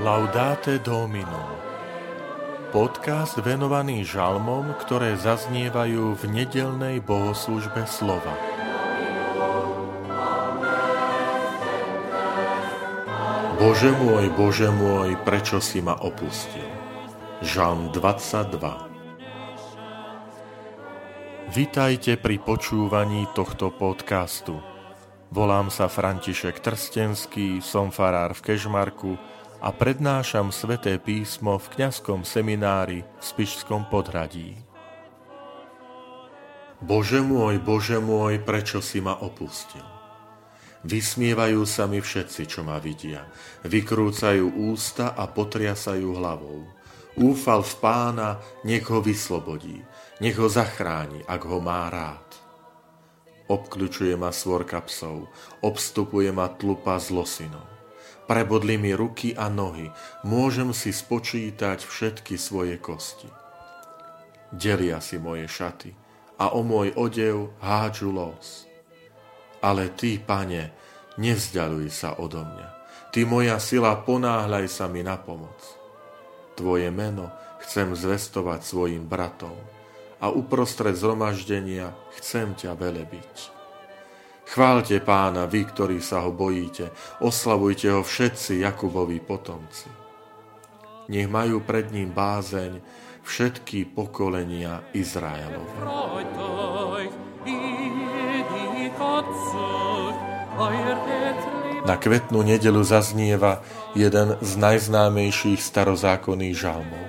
Laudate Domino Podcast venovaný žalmom, ktoré zaznievajú v nedelnej bohoslužbe slova. Bože môj, Bože môj, prečo si ma opustil? Žalm 22 Vitajte pri počúvaní tohto podcastu. Volám sa František Trstenský, som farár v Kežmarku, a prednášam sveté písmo v kňazskom seminári v Spišskom podhradí. Bože môj, Bože môj, prečo si ma opustil? Vysmievajú sa mi všetci, čo ma vidia. Vykrúcajú ústa a potriasajú hlavou. Úfal v pána, nech ho vyslobodí, nech ho zachráni, ak ho má rád. Obkľučuje ma svorka psov, obstupuje ma tlupa zlosinov. Prebodli mi ruky a nohy, môžem si spočítať všetky svoje kosti. Delia si moje šaty a o môj odev hádžu los. Ale ty, pane, nevzdialuj sa odo mňa. Ty, moja sila, ponáhľaj sa mi na pomoc. Tvoje meno chcem zvestovať svojim bratom a uprostred zhromaždenia chcem ťa velebiť. Chválte pána, vy, ktorí sa ho bojíte, oslavujte ho všetci Jakubovi potomci. Nech majú pred ním bázeň všetky pokolenia Izraelove. Na kvetnú nedelu zaznieva jeden z najznámejších starozákonných žalmov.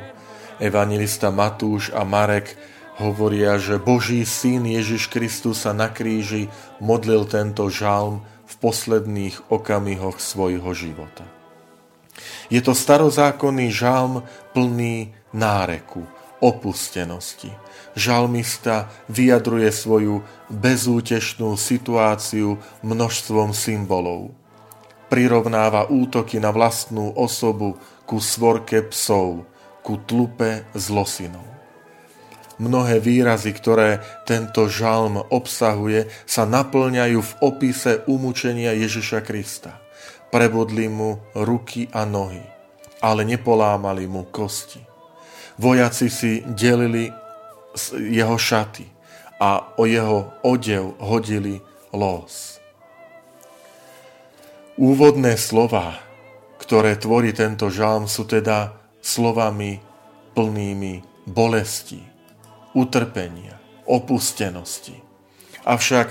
Evangelista Matúš a Marek hovoria, že Boží syn Ježiš Kristus sa na kríži modlil tento žalm v posledných okamihoch svojho života. Je to starozákonný žalm plný náreku, opustenosti. Žalmista vyjadruje svoju bezútešnú situáciu množstvom symbolov. Prirovnáva útoky na vlastnú osobu ku svorke psov, ku tlupe zlosinov. Mnohé výrazy, ktoré tento žalm obsahuje, sa naplňajú v opise umúčenia Ježiša Krista. Prebodli mu ruky a nohy, ale nepolámali mu kosti. Vojaci si delili jeho šaty a o jeho odev hodili los. Úvodné slova, ktoré tvorí tento žalm, sú teda slovami plnými bolesti, utrpenia, opustenosti. Avšak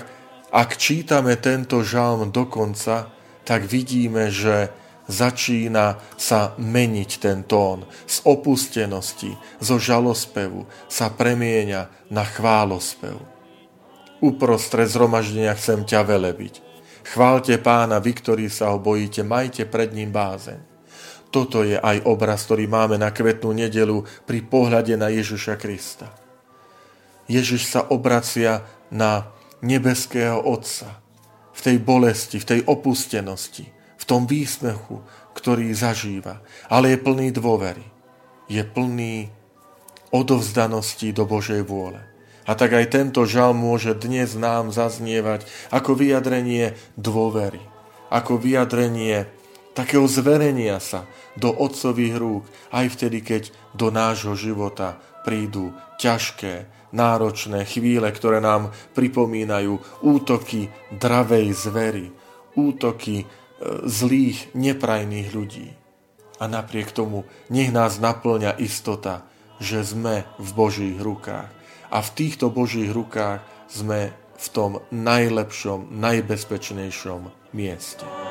ak čítame tento žalm do konca, tak vidíme, že začína sa meniť ten tón. Z opustenosti, zo žalospevu sa premieňa na chválospev. Uprostred zhromaždenia chcem ťa velebiť. Chválte pána, vy, ktorí sa ho bojíte, majte pred ním bázeň. Toto je aj obraz, ktorý máme na kvetnú nedelu pri pohľade na Ježiša Krista. Ježiš sa obracia na nebeského Otca v tej bolesti, v tej opustenosti, v tom výsmechu, ktorý zažíva, ale je plný dôvery. Je plný odovzdanosti do Božej vôle. A tak aj tento žal môže dnes nám zaznievať ako vyjadrenie dôvery, ako vyjadrenie takého zverenia sa do otcových rúk, aj vtedy, keď do nášho života prídu ťažké, náročné chvíle, ktoré nám pripomínajú útoky dravej zvery, útoky e, zlých, neprajných ľudí. A napriek tomu nech nás naplňa istota, že sme v Božích rukách. A v týchto Božích rukách sme v tom najlepšom, najbezpečnejšom mieste.